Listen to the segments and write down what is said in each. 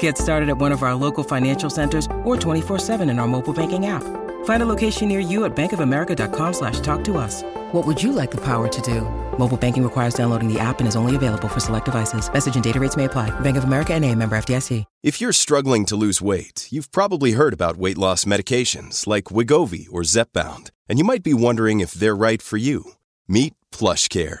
Get started at one of our local financial centers or 24-7 in our mobile banking app. Find a location near you at bankofamerica.com slash talk to us. What would you like the power to do? Mobile banking requires downloading the app and is only available for select devices. Message and data rates may apply. Bank of America and a member FDIC. If you're struggling to lose weight, you've probably heard about weight loss medications like Wigovi or Zepbound, and you might be wondering if they're right for you. Meet PlushCare,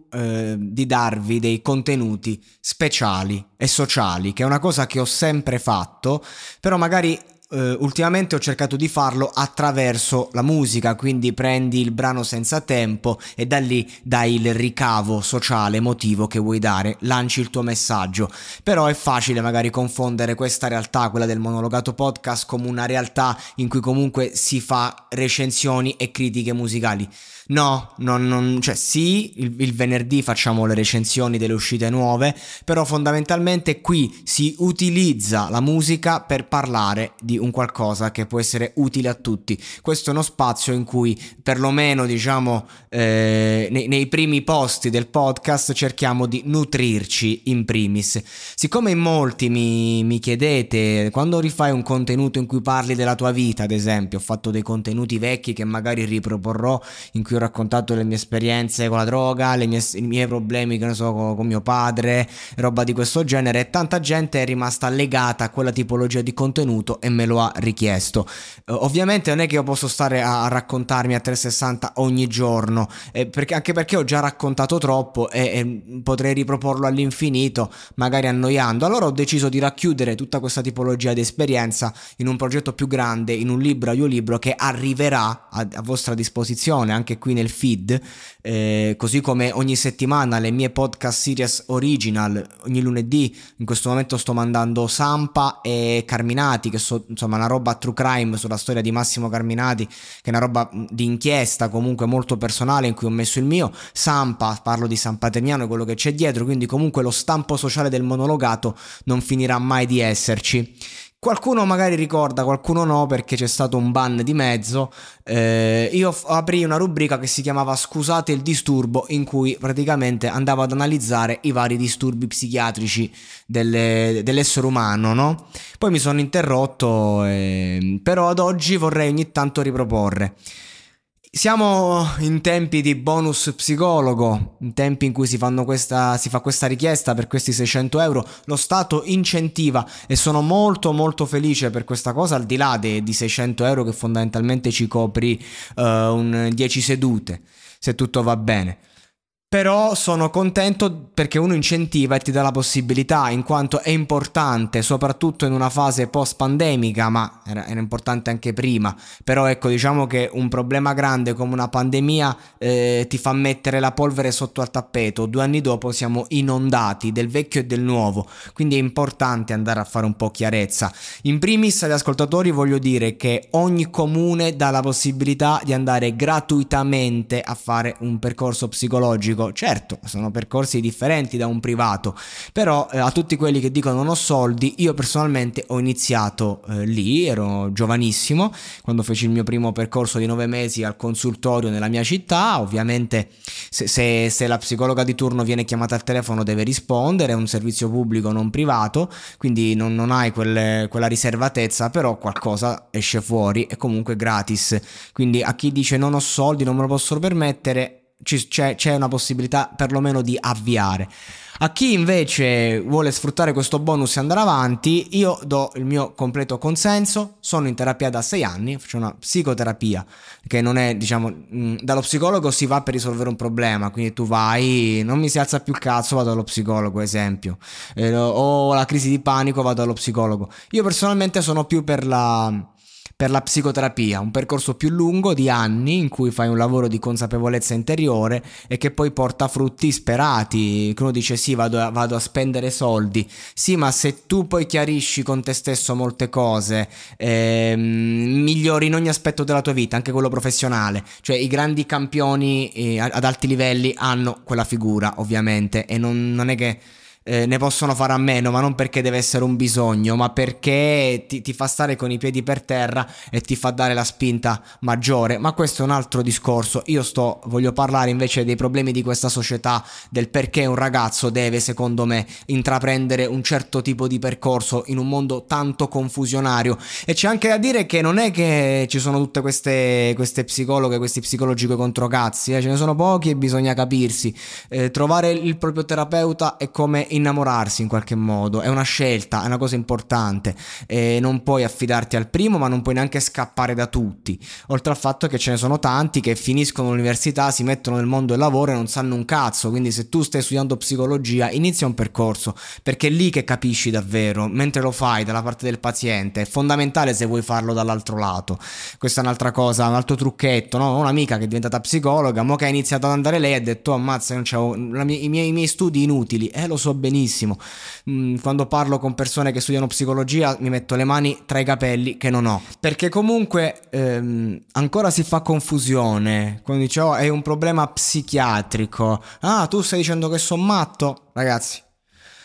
eh, di darvi dei contenuti speciali e sociali, che è una cosa che ho sempre fatto, però magari Uh, ultimamente ho cercato di farlo attraverso la musica, quindi prendi il brano senza tempo e da lì dai il ricavo sociale, emotivo che vuoi dare, lanci il tuo messaggio. Però è facile magari confondere questa realtà, quella del monologato podcast, come una realtà in cui comunque si fa recensioni e critiche musicali. No, non, non, cioè sì, il, il, venerdì facciamo le recensioni delle uscite nuove, però fondamentalmente qui si utilizza la musica per parlare di un qualcosa che può essere utile a tutti. Questo è uno spazio in cui perlomeno diciamo eh, nei, nei, primi posti del podcast cerchiamo di nutrirci in primis. Siccome in molti mi, mi chiedete quando rifai un contenuto in cui parli della tua vita, ad esempio, ho fatto dei contenuti vecchi che magari riproporrò in cui ho raccontato le mie esperienze con la droga, mie, i miei problemi, che ne so, con, con, mio padre, roba di questo genere. E tanta gente è rimasta legata a quella tipologia di contenuto e me lo ha richiesto. Uh, ovviamente non è che io posso stare a, a raccontarmi a 360 ogni giorno, eh, perché, anche perché ho già raccontato troppo e, e potrei riproporlo all'infinito, magari annoiando. Allora ho deciso di racchiudere tutta questa tipologia di esperienza in un progetto più grande, in un libro audiolibro che arriverà a, a vostra disposizione anche qui nel feed, eh, così come ogni settimana le mie podcast series original, ogni lunedì in questo momento sto mandando Sampa e Carminati, che sono insomma una roba true crime sulla storia di Massimo Carminati, che è una roba di inchiesta comunque molto personale in cui ho messo il mio, Sampa, parlo di San Paterniano e quello che c'è dietro, quindi comunque lo stampo sociale del monologato non finirà mai di esserci. Qualcuno magari ricorda, qualcuno no, perché c'è stato un ban di mezzo. Eh, io f- aprì una rubrica che si chiamava Scusate il disturbo, in cui praticamente andavo ad analizzare i vari disturbi psichiatrici delle, dell'essere umano, no? Poi mi sono interrotto, eh, però ad oggi vorrei ogni tanto riproporre. Siamo in tempi di bonus psicologo, in tempi in cui si, questa, si, fa questa richiesta per questi 600 euro, lo Stato incentiva e sono molto molto felice per questa cosa, al di là dei, di 600 euro che fondamentalmente ci copri uh, un 10 sedute, se tutto va bene. Però sono contento perché uno incentiva e ti dà la possibilità, in quanto è importante, soprattutto in una fase post pandemica, ma era, era importante anche prima. Però ecco, diciamo che un problema grande come una pandemia eh, ti fa mettere la polvere sotto al tappeto. Due anni dopo siamo inondati del vecchio e del nuovo, quindi è importante andare a fare un po' chiarezza. In primis agli ascoltatori voglio dire che ogni comune dà la possibilità di andare gratuitamente a fare un percorso psicologico pubblico, certo, sono percorsi differenti da un privato, però eh, a tutti quelli che dicono non ho soldi, io personalmente ho iniziato eh, lì, ero giovanissimo, quando feci il mio primo percorso di nove mesi al consultorio nella mia città, ovviamente se, se, se la psicologa di turno viene chiamata al telefono deve rispondere, è un servizio pubblico non privato, quindi non, non hai quelle, quella riservatezza, però qualcosa esce fuori e comunque gratis, quindi a chi dice non ho soldi, non me lo posso permettere, c'è, c'è una possibilità perlomeno di avviare. A chi invece vuole sfruttare questo bonus e andare avanti, io do il mio completo consenso. Sono in terapia da sei anni, faccio una psicoterapia che non è, diciamo, mh, dallo psicologo si va per risolvere un problema. Quindi tu vai, non mi si alza più il cazzo, vado allo psicologo, esempio. Eh, o la crisi di panico, vado allo psicologo. Io personalmente sono più per la per la psicoterapia, un percorso più lungo di anni in cui fai un lavoro di consapevolezza interiore e che poi porta frutti sperati. Uno dice sì, vado a, vado a spendere soldi, sì, ma se tu poi chiarisci con te stesso molte cose, ehm, migliori in ogni aspetto della tua vita, anche quello professionale, cioè i grandi campioni eh, ad alti livelli hanno quella figura ovviamente e non, non è che eh, ne possono fare a meno, ma non perché deve essere un bisogno, ma perché ti, ti, fa stare con i piedi per terra e ti fa dare la spinta maggiore. Ma questo è un altro discorso. Io sto, voglio parlare invece dei problemi di questa società, del perché un ragazzo deve, secondo me, intraprendere un certo tipo di percorso in un mondo tanto confusionario. E c'è anche da dire che non è che ci sono tutte queste, queste psicologhe, questi psicologi contro cazzi, eh? ce ne sono pochi e bisogna capirsi. Eh, trovare il proprio terapeuta è come innamorarsi in qualche modo, è una scelta, è una cosa importante. E non puoi affidarti al primo, ma non puoi neanche scappare da tutti. Oltre al fatto che ce ne sono tanti che finiscono l'università, si mettono nel mondo del lavoro e non sanno un cazzo. Quindi, se tu stai studiando psicologia, inizia un percorso perché è lì che capisci davvero. Mentre lo fai dalla parte del paziente, è fondamentale se vuoi farlo dall'altro lato. Questa è un'altra cosa, un altro trucchetto. No? Un'amica che è diventata psicologa, mo che ha iniziato ad andare lei, ha detto: oh, Ammazza, non c'ho i miei, i miei studi inutili. Eh, lo so benissimo. Mm, quando parlo con persone che studiano psicologia mi metto le mani tra i capelli che non ho. Perché comunque ehm, ancora si fa confusione. Quando dice oh, è un problema psichiatrico. Ah, tu stai dicendo che sono matto? Ragazzi,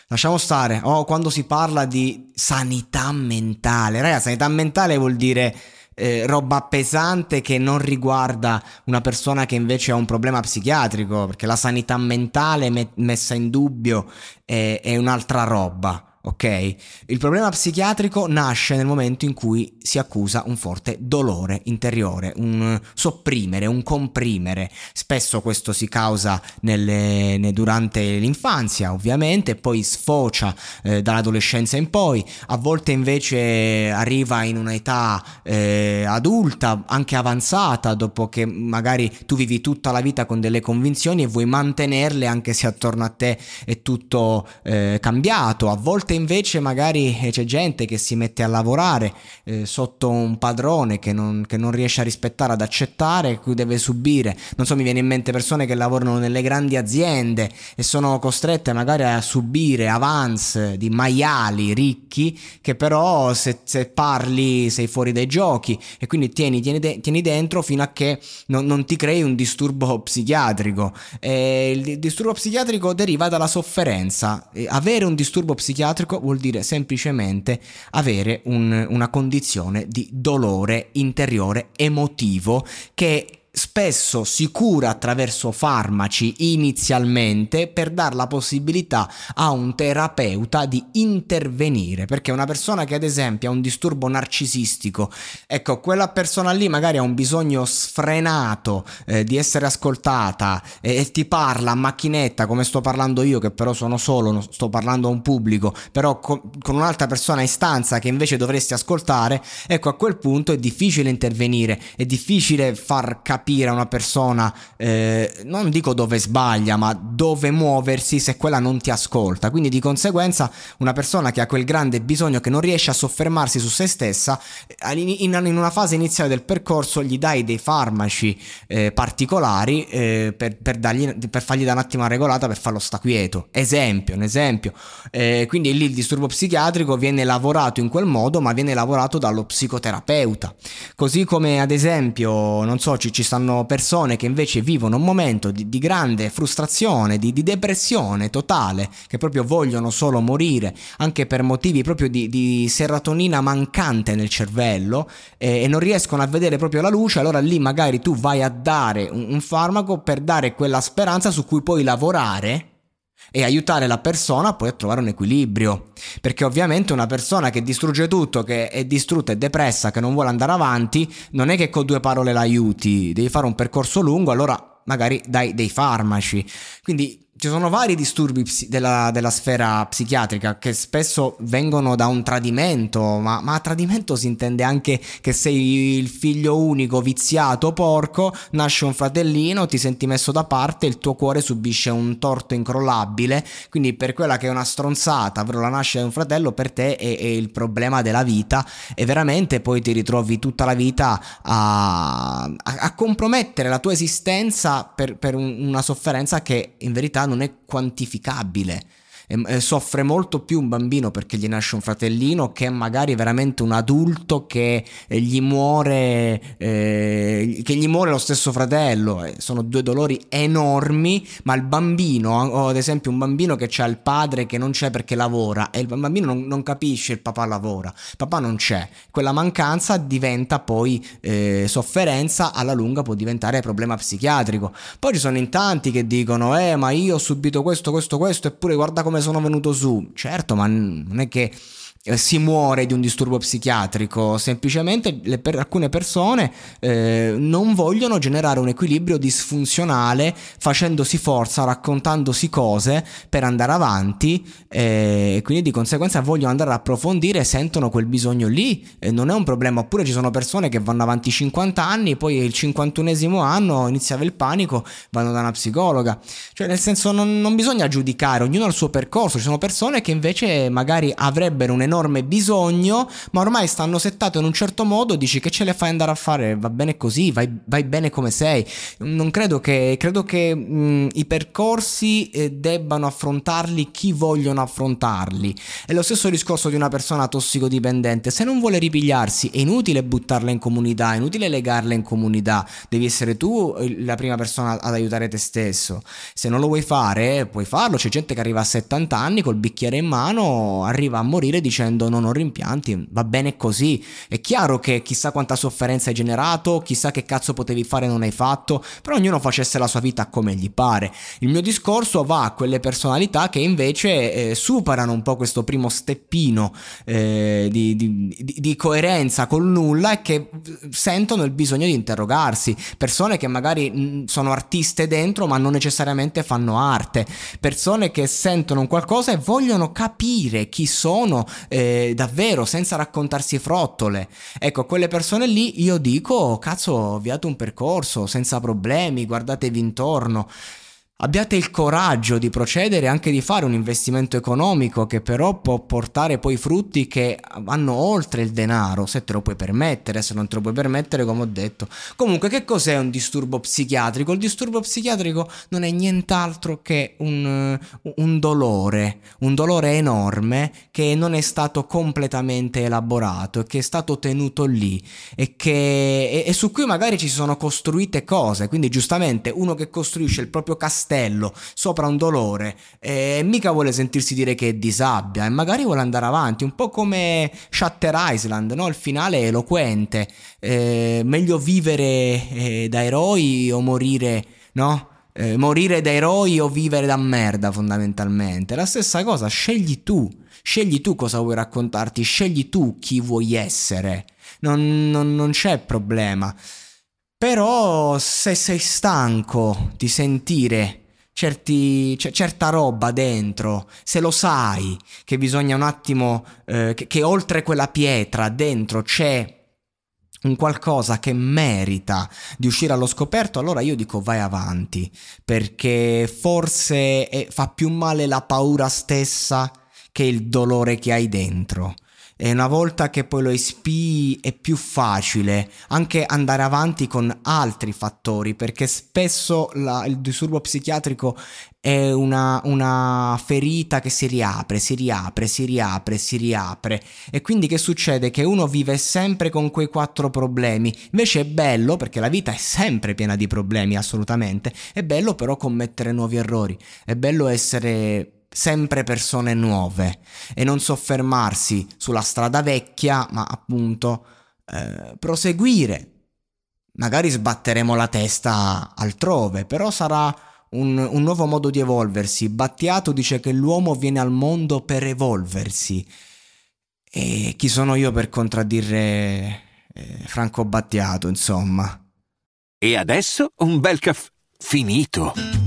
lasciamo stare. Oh, quando si parla di sanità mentale. Ragazzi, sanità mentale vuol dire eh, roba pesante che non riguarda una persona che invece ha un problema psichiatrico, perché la sanità mentale me- messa in dubbio è, è un'altra roba ok? Il problema psichiatrico nasce nel momento in cui si accusa un forte dolore interiore, un sopprimere, un comprimere. Spesso questo si causa nelle, ne, durante l'infanzia, ovviamente, poi sfocia eh, dall'adolescenza in poi, a volte invece arriva in un'età eh, adulta, anche avanzata, dopo che magari tu vivi tutta la vita con delle convinzioni e vuoi mantenerle anche se attorno a te è tutto eh, cambiato. A volte invece magari eh, c'è gente che si mette a lavorare eh, sotto un padrone che non, che non, riesce a rispettare, ad accettare, cui deve subire. Non so, mi viene in mente persone che lavorano nelle grandi aziende e sono costrette magari a subire avance di maiali ricchi che però se, se parli sei fuori dai giochi e quindi tieni, tieni, de- tieni dentro fino a che non, non, ti crei un disturbo psichiatrico. E il disturbo psichiatrico deriva dalla sofferenza. E avere un disturbo psichiatrico psicologico vuol dire semplicemente avere un, una condizione di dolore interiore emotivo che spesso si cura attraverso farmaci inizialmente per dare la possibilità a un terapeuta di intervenire perché una persona che ad esempio ha un disturbo narcisistico ecco quella persona lì magari ha un bisogno sfrenato eh, di essere ascoltata e, e, ti parla a macchinetta come sto parlando io che però sono solo non sto parlando a un pubblico però con, con un'altra persona in stanza che invece dovresti ascoltare ecco a quel punto è difficile intervenire è difficile far capire capire a una persona, eh, non dico dove sbaglia, ma dove muoversi se quella non ti ascolta. Quindi di conseguenza una persona che ha quel grande bisogno che non riesce a soffermarsi su se stessa, eh, in, una fase iniziale del percorso gli dai dei farmaci eh, particolari eh, per, per, dargli, per, fargli da un attimo una regolata per farlo sta quieto. Esempio, un esempio. Eh, quindi lì il disturbo psichiatrico viene lavorato in quel modo, ma viene lavorato dallo psicoterapeuta. Così come ad esempio, non so, ci, ci stanno stanno persone che invece vivono un momento di, di grande frustrazione, di, di, depressione totale, che proprio vogliono solo morire, anche per motivi proprio di, di serotonina mancante nel cervello eh, e non riescono a vedere proprio la luce, allora lì magari tu vai a dare un, un farmaco per dare quella speranza su cui puoi lavorare e aiutare la persona poi a trovare un equilibrio. Perché ovviamente una persona che distrugge tutto, che è distrutta e depressa, che non vuole andare avanti, non è che con due parole l'aiuti, devi fare un percorso lungo, allora magari dai dei farmaci. Quindi ci sono vari disturbi della, della, sfera psichiatrica che spesso vengono da un tradimento, ma, ma, tradimento si intende anche che sei il figlio unico, viziato, porco, nasce un fratellino, ti senti messo da parte, il tuo cuore subisce un torto incrollabile, quindi per quella che è una stronzata, ovvero la nascita di un fratello, per te è, è, il problema della vita e veramente poi ti ritrovi tutta la vita a, a, a compromettere la tua esistenza per, per una sofferenza che in verità non è quantificabile soffre molto più un bambino perché gli nasce un fratellino che magari veramente un adulto che eh, gli muore, eh, che gli muore lo stesso fratello. Eh, sono due dolori enormi, ma il bambino, o ad esempio un bambino che ha il padre che non c'è perché lavora e il bambino non, non capisce il papà lavora, papà non c'è. Quella mancanza diventa poi eh, sofferenza, alla lunga può diventare problema psichiatrico. Poi ci sono in tanti che dicono, eh ma io ho subito questo, questo, questo, eppure guarda come come sono venuto su. Certo, ma non è che si muore di un disturbo psichiatrico, semplicemente le, per alcune persone eh, non vogliono generare un equilibrio disfunzionale facendosi forza, raccontandosi cose per andare avanti eh, e quindi di conseguenza vogliono andare ad approfondire sentono quel bisogno lì, eh, non è un problema, oppure ci sono persone che vanno avanti 50 anni, poi il 51esimo anno iniziava il panico, vanno da una psicologa, cioè nel senso non, non bisogna giudicare, ognuno ha il suo percorso, ci sono persone che invece magari avrebbero un enorme enorme bisogno, ma ormai stanno settate in un certo modo, dici che ce le fai andare a fare, va bene così, vai, vai bene come sei. Non credo che, credo che mh, i percorsi eh, debbano affrontarli chi vogliono affrontarli. È lo stesso discorso di una persona tossicodipendente, se non vuole ripigliarsi è inutile buttarla in comunità, è inutile legarla in comunità, devi essere tu eh, la prima persona ad aiutare te stesso. Se non lo vuoi fare, puoi farlo, c'è gente che arriva a 70 anni col bicchiere in mano, arriva a morire dicendo dicendo non ho rimpianti, va bene così. È chiaro che chissà quanta sofferenza hai generato, chissà che cazzo potevi fare e non hai fatto, però ognuno facesse la sua vita come gli pare. Il mio discorso va a quelle personalità che invece eh, superano un po' questo primo steppino eh, di, di, di, coerenza col nulla e che sentono il bisogno di interrogarsi. Persone che magari mh, sono artiste dentro ma non necessariamente fanno arte. Persone che sentono un qualcosa e vogliono capire chi sono, eh, davvero senza raccontarsi frottole. Ecco, quelle persone lì io dico, cazzo, avviate un percorso senza problemi, guardatevi intorno abbiate il coraggio di procedere anche di fare un investimento economico che però può portare poi frutti che vanno oltre il denaro, se te lo puoi permettere, se non te lo puoi permettere, come ho detto. Comunque, che cos'è un disturbo psichiatrico? Il disturbo psichiatrico non è nient'altro che un, un dolore, un dolore enorme che non è stato completamente elaborato e che è stato tenuto lì e, che, e, e su cui magari ci sono costruite cose. Quindi, giustamente, uno che costruisce il proprio castello castello sopra un dolore e mica vuole sentirsi dire che è di sabbia e magari vuole andare avanti, un po' come Shutter Island, no? il finale è eloquente, eh, meglio vivere eh, da eroi o morire, no? Eh, morire da eroi o vivere da merda fondamentalmente. La stessa cosa, scegli tu, scegli tu cosa vuoi raccontarti, scegli tu chi vuoi essere. Non, non, non c'è problema. Però se sei stanco di sentire certi, c- certa roba dentro, se lo sai che bisogna un attimo, eh, che, che oltre quella pietra dentro c'è un qualcosa che merita di uscire allo scoperto, allora io dico vai avanti, perché forse è, fa più male la paura stessa che il dolore che hai dentro e una volta che poi lo espii è più facile anche andare avanti con altri fattori perché spesso la, il disturbo psichiatrico è una, una, ferita che si riapre, si riapre, si riapre, si riapre. E quindi che succede? Che uno vive sempre con quei quattro problemi. Invece è bello perché la vita è sempre piena di problemi assolutamente. È bello però commettere nuovi errori. È bello essere sempre persone nuove e non soffermarsi sulla strada vecchia, ma appunto eh, proseguire. Magari sbatteremo la testa altrove, però sarà un, un, nuovo modo di evolversi. Battiato dice che l'uomo viene al mondo per evolversi. E chi sono io per contraddire eh, Franco Battiato, insomma? E adesso un bel caffè finito.